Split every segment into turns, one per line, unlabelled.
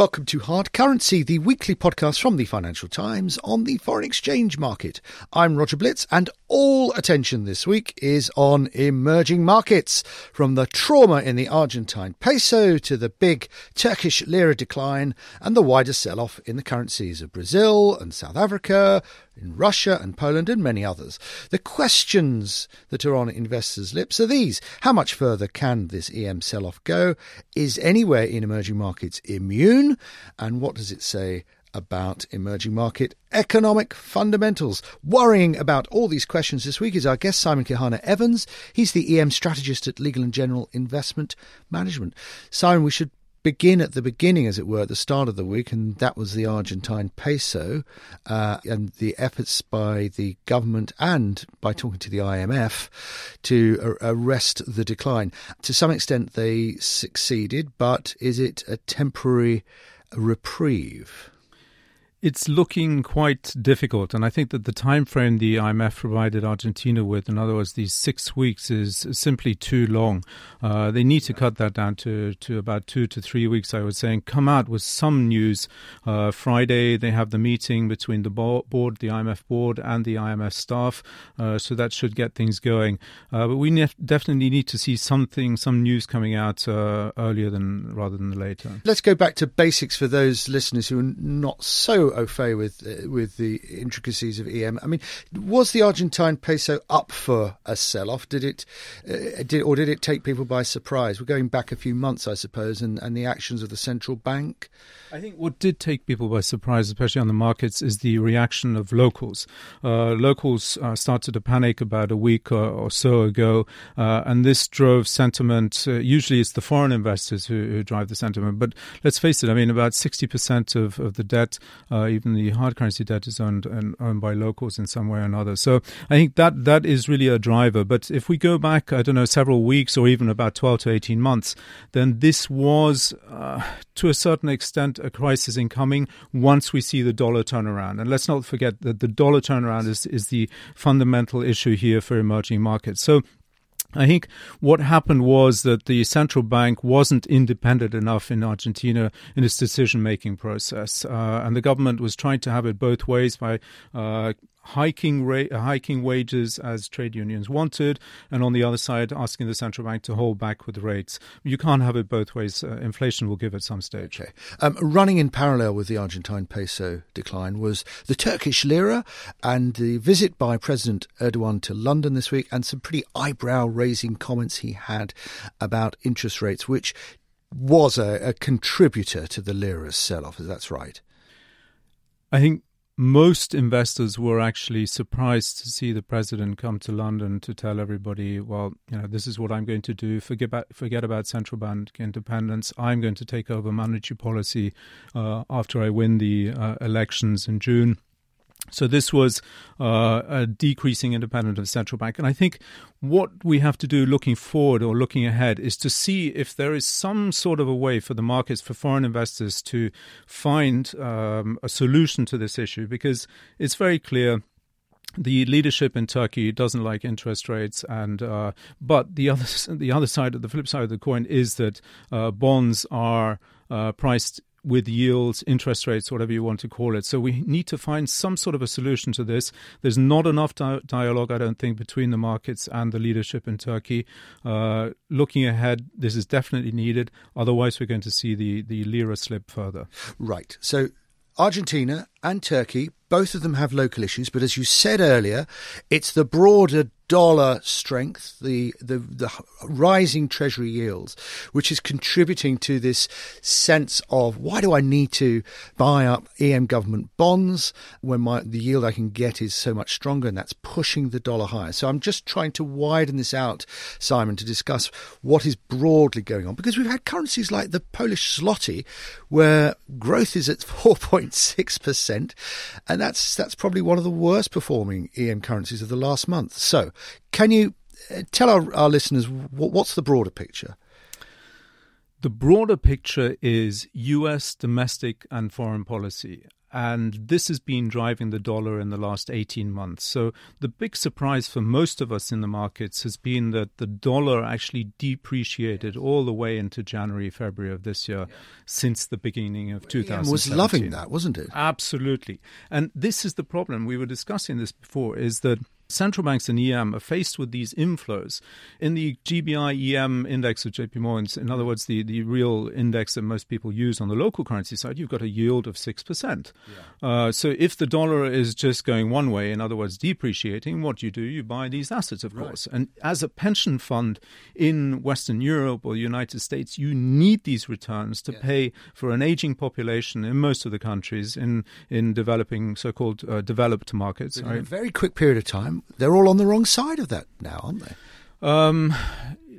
Welcome to Hard Currency, the weekly podcast from the Financial Times on the foreign exchange market. I'm Roger Blitz, and all attention this week is on emerging markets, from the trauma in the Argentine peso to the big Turkish lira decline and the wider sell off in the currencies of Brazil and South Africa, in Russia and Poland and many others. The questions that are on investors' lips are these How much further can this EM sell off go? Is anywhere in emerging markets immune? And what does it say about emerging market economic fundamentals. Worrying about all these questions this week is our guest Simon Quijano-Evans. He's the EM strategist at Legal and General Investment Management. Simon, we should begin at the beginning, as it were, at the start of the week, and that was the Argentine peso uh, and the efforts by the government and by talking to the IMF to arrest the decline. To some extent, they succeeded, but is it a temporary reprieve?
It's looking quite difficult, and I think that the time frame the IMF provided Argentina with, in other words, these six weeks, is simply too long. Uh, they need to cut that down to, to about two to three weeks, I would say, and come out with some news. Uh, Friday, they have the meeting between the board, the IMF board, and the IMF staff, uh, so that should get things going. Uh, but we ne- definitely need to see something, some news coming out uh, earlier than rather than later.
Let's go back to basics for those listeners who are not so au fait with uh, with the intricacies of EM. I mean, was the Argentine peso up for a sell-off? Did it, uh, did or did it take people by surprise? We're going back a few months, I suppose, and, and the actions of the central bank.
I think what did take people by surprise, especially on the markets, is the reaction of locals. Uh, locals uh, started to panic about a week or, or so ago, uh, and this drove sentiment. Uh, usually, it's the foreign investors who, who, drive the sentiment. But let's face it, I mean, about 60% of, of the debt, uh, even the hard currency debt, is owned, and owned by locals in some way or another. So I think that that is really a driver. But if we go back, I don't know, several weeks or even about 12 to 18 months, then this was, uh, to a certain extent, a crisis incoming once we see the dollar turnaround. And let's not forget that the dollar turnaround is, is the fundamental issue here for emerging markets. So I think what happened was that the central bank wasn't independent enough in Argentina in its decision making process. Uh, and the government was trying to have it both ways by uh, hiking ra- hiking wages as trade unions wanted, and on the other side, asking the central bank to hold back with rates. You can't have it both ways. Uh, inflation will give at some stage.
Okay. Um, running in parallel with the Argentine peso decline was the Turkish lira and the visit by President Erdogan to London this week, and some pretty eyebrow raising comments he had about interest rates, which was a, a contributor to the lira's sell off. That's right.
I think most investors were actually surprised to see the president come to London to tell everybody, well, you know, this is what I'm going to do. Forget about, forget about central bank independence. I'm going to take over monetary policy uh, after I win the uh, elections in June. So this was uh, a decreasing independence of central bank, and I think what we have to do looking forward or looking ahead is to see if there is some sort of a way for the markets for foreign investors to find um, a solution to this issue, because it's very clear the leadership in Turkey doesn't like interest rates, and uh, but the other the other side of the flip side of the coin is that uh, bonds are uh, priced with yields, interest rates, whatever you want to call it. So we need to find some sort of a solution to this. There's not enough di- dialogue, I don't think, between the markets and the leadership in Turkey. Uh, looking ahead, this is definitely needed. Otherwise, we're going to see the, the lira slip further.
Right. So Argentina and Turkey, both of them have local issues, but as you said earlier, it's the broader dollar strength, the, the, the rising treasury yields, which is contributing to this sense of why do I need to buy up EM government bonds when my, the yield I can get is so much stronger, and that's pushing the dollar higher. So I'm just trying to widen this out, Simon, to discuss what is broadly going on because we've had currencies like the Polish zloty, where growth is at 4.6%, and that's that's probably one of the worst performing EM currencies of the last month. So can you uh, tell our, our listeners what's the broader picture?
The broader picture is US domestic and foreign policy. And this has been driving the dollar in the last 18 months. So, the big surprise for most of us in the markets has been that the dollar actually depreciated all the way into January, February of this year yeah. since the beginning of 2000.
was loving that, wasn't it?
Absolutely. And this is the problem. We were discussing this before is that central banks and EM are faced with these inflows. In the GBI EM index of JP Morgan's, in other words, the, the real index that most people use on the local currency side, you've got a yield of 6%. Yeah. Uh, so if the dollar is just going one way, in other words, depreciating, what do you do? You buy these assets, of right. course. And as a pension fund in Western Europe or the United States, you need these returns to yeah. pay for an aging population in most of the countries in, in developing so called uh, developed markets.
In a very quick period of time, they're all on the wrong side of that now, aren't they?
Um,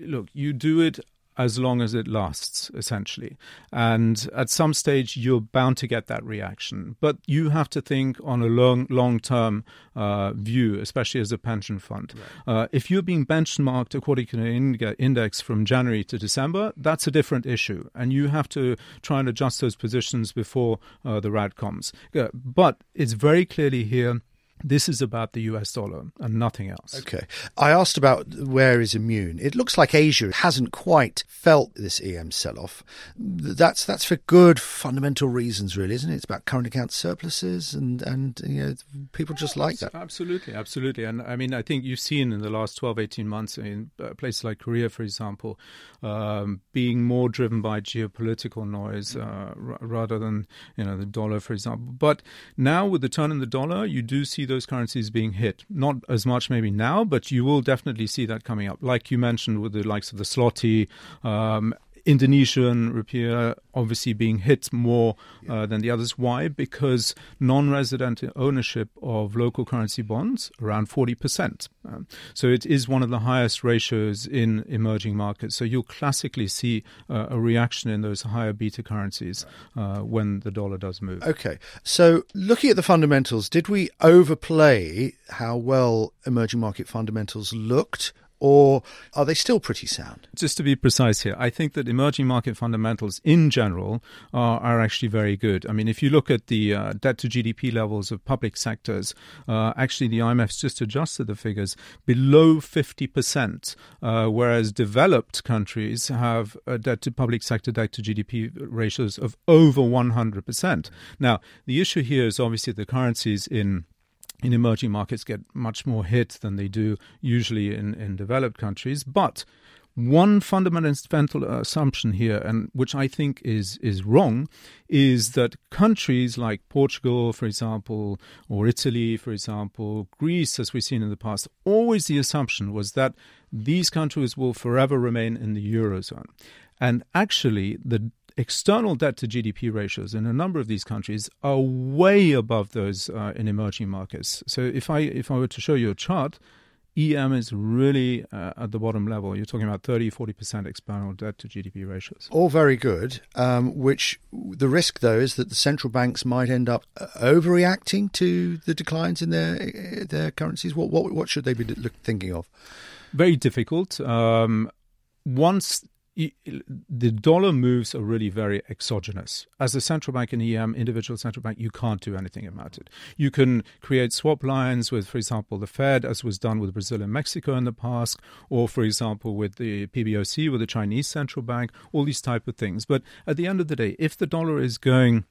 look, you do it as long as it lasts, essentially. And at some stage, you're bound to get that reaction. But you have to think on a long, long term uh, view, especially as a pension fund. Right. Uh, if you're being benchmarked according to an index from January to December, that's a different issue. And you have to try and adjust those positions before uh, the rat comes. Uh, but it's very clearly here this is about the US dollar and nothing else.
Okay. I asked about where is immune. It looks like Asia hasn't quite felt this EM sell off. That's that's for good fundamental reasons really, isn't it? It's about current account surpluses and and you know people just like that.
Absolutely, absolutely. And I mean I think you've seen in the last 12 18 months in uh, places like Korea for example um, being more driven by geopolitical noise uh, r- rather than you know the dollar for example. But now with the turn in the dollar, you do see those currencies being hit. Not as much maybe now, but you will definitely see that coming up. Like you mentioned with the likes of the zloty, um, Indonesian rupiah obviously being hit more uh, than the others. Why? Because non-resident ownership of local currency bonds around 40%. Um, so it is one of the highest ratios in emerging markets. So you'll classically see uh, a reaction in those higher beta currencies uh, when the dollar does move.
Okay. So looking at the fundamentals, did we overplay how well emerging market fundamentals looked or are they still pretty sound?
Just to be precise here, I think that emerging market fundamentals in general are, are actually very good. I mean, if you look at the uh, debt to GDP levels of public sectors, uh, actually the IMF's just adjusted the figures below 50%, uh, whereas developed countries have debt to public sector debt to GDP ratios of over 100%. Now, the issue here is obviously the currencies in in emerging markets get much more hit than they do usually in, in developed countries. But one fundamental assumption here, and which I think is is wrong, is that countries like Portugal, for example, or Italy, for example, Greece, as we've seen in the past, always the assumption was that these countries will forever remain in the eurozone. And actually, the external debt to GDP ratios in a number of these countries are way above those uh, in emerging markets. So if I if I were to show you a chart, EM is really uh, at the bottom level. You're talking about 30, 40% external debt to GDP ratios.
All very good. Um, which the risk, though, is that the central banks might end up uh, overreacting to the declines in their their currencies. What what what should they be thinking of?
Very difficult. Um, once the dollar moves are really very exogenous. As a central bank and EM, individual central bank, you can't do anything about it. You can create swap lines with, for example, the Fed, as was done with Brazil and Mexico in the past, or, for example, with the PBOC, with the Chinese central bank, all these type of things. But at the end of the day, if the dollar is going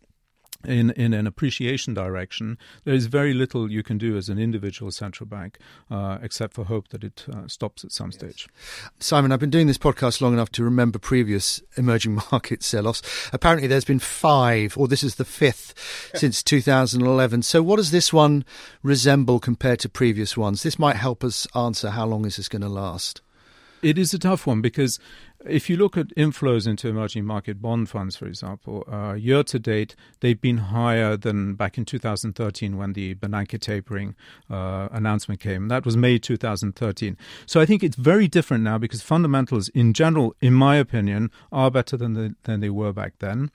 in, in an appreciation direction, there is very little you can do as an individual central bank, uh, except for hope that it uh, stops at some stage.
Simon, I've been doing this podcast long enough to remember previous emerging market sell offs. Apparently, there's been five, or this is the fifth since 2011. So, what does this one resemble compared to previous ones? This might help us answer how long is this going to last.
It is a tough one because if you look at inflows into emerging market bond funds, for example, uh, year to date, they've been higher than back in 2013 when the Bernanke tapering uh, announcement came. That was May 2013. So I think it's very different now because fundamentals, in general, in my opinion, are better than, the, than they were back then.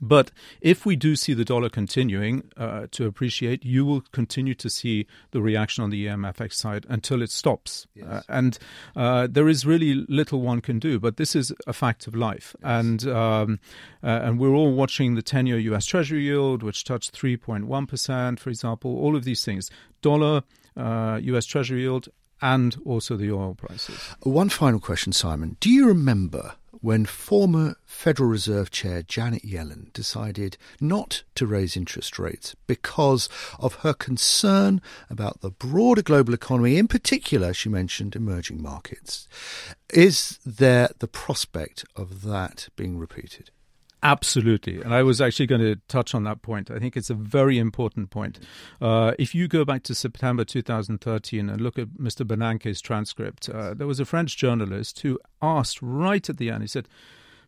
But if we do see the dollar continuing uh, to appreciate, you will continue to see the reaction on the EMFX side until it stops. Yes. Uh, and uh, there is really little one can do. But this is a fact of life, yes. and um, uh, and we're all watching the ten-year U.S. Treasury yield, which touched three point one percent, for example. All of these things, dollar, U.S. Uh, Treasury yield, and also the oil prices.
One final question, Simon. Do you remember when former Federal Reserve Chair Janet Yellen decided not to raise interest rates because of her concern about the broader global economy, in particular, she mentioned emerging markets. Is there the prospect of that being repeated?
Absolutely. And I was actually going to touch on that point. I think it's a very important point. Uh, if you go back to September 2013 and look at Mr. Bernanke's transcript, uh, there was a French journalist who asked right at the end, he said,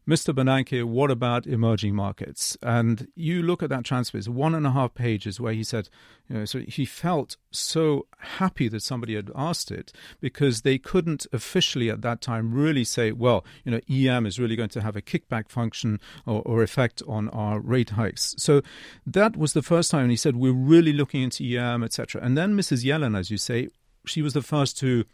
Mr. Bernanke, what about emerging markets? And you look at that transcript, one and a half pages where he said, you know, so he felt so happy that somebody had asked it because they couldn't officially at that time really say, well, you know, EM is really going to have a kickback function or, or effect on our rate hikes. So that was the first time he said, we're really looking into EM, etc. And then Mrs. Yellen, as you say, she was the first to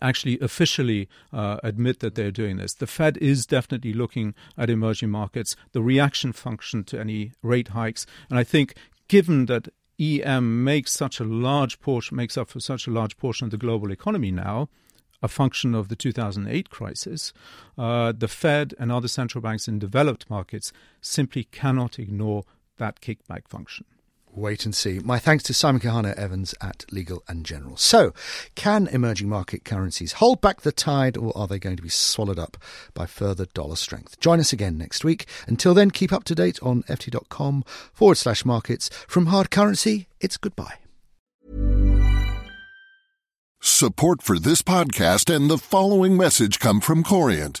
actually officially uh, admit that they're doing this. The Fed is definitely looking at emerging markets, the reaction function to any rate hikes. And I think given that EM makes such a large portion, makes up for such a large portion of the global economy now, a function of the 2008 crisis, uh, the Fed and other central banks in developed markets simply cannot ignore that kickback function
wait and see. My thanks to Simon Quijano-Evans at Legal and General. So, can emerging market currencies hold back the tide or are they going to be swallowed up by further dollar strength? Join us again next week. Until then, keep up to date on ft.com forward slash markets. From hard currency, it's goodbye.
Support for this podcast and the following message come from Corient.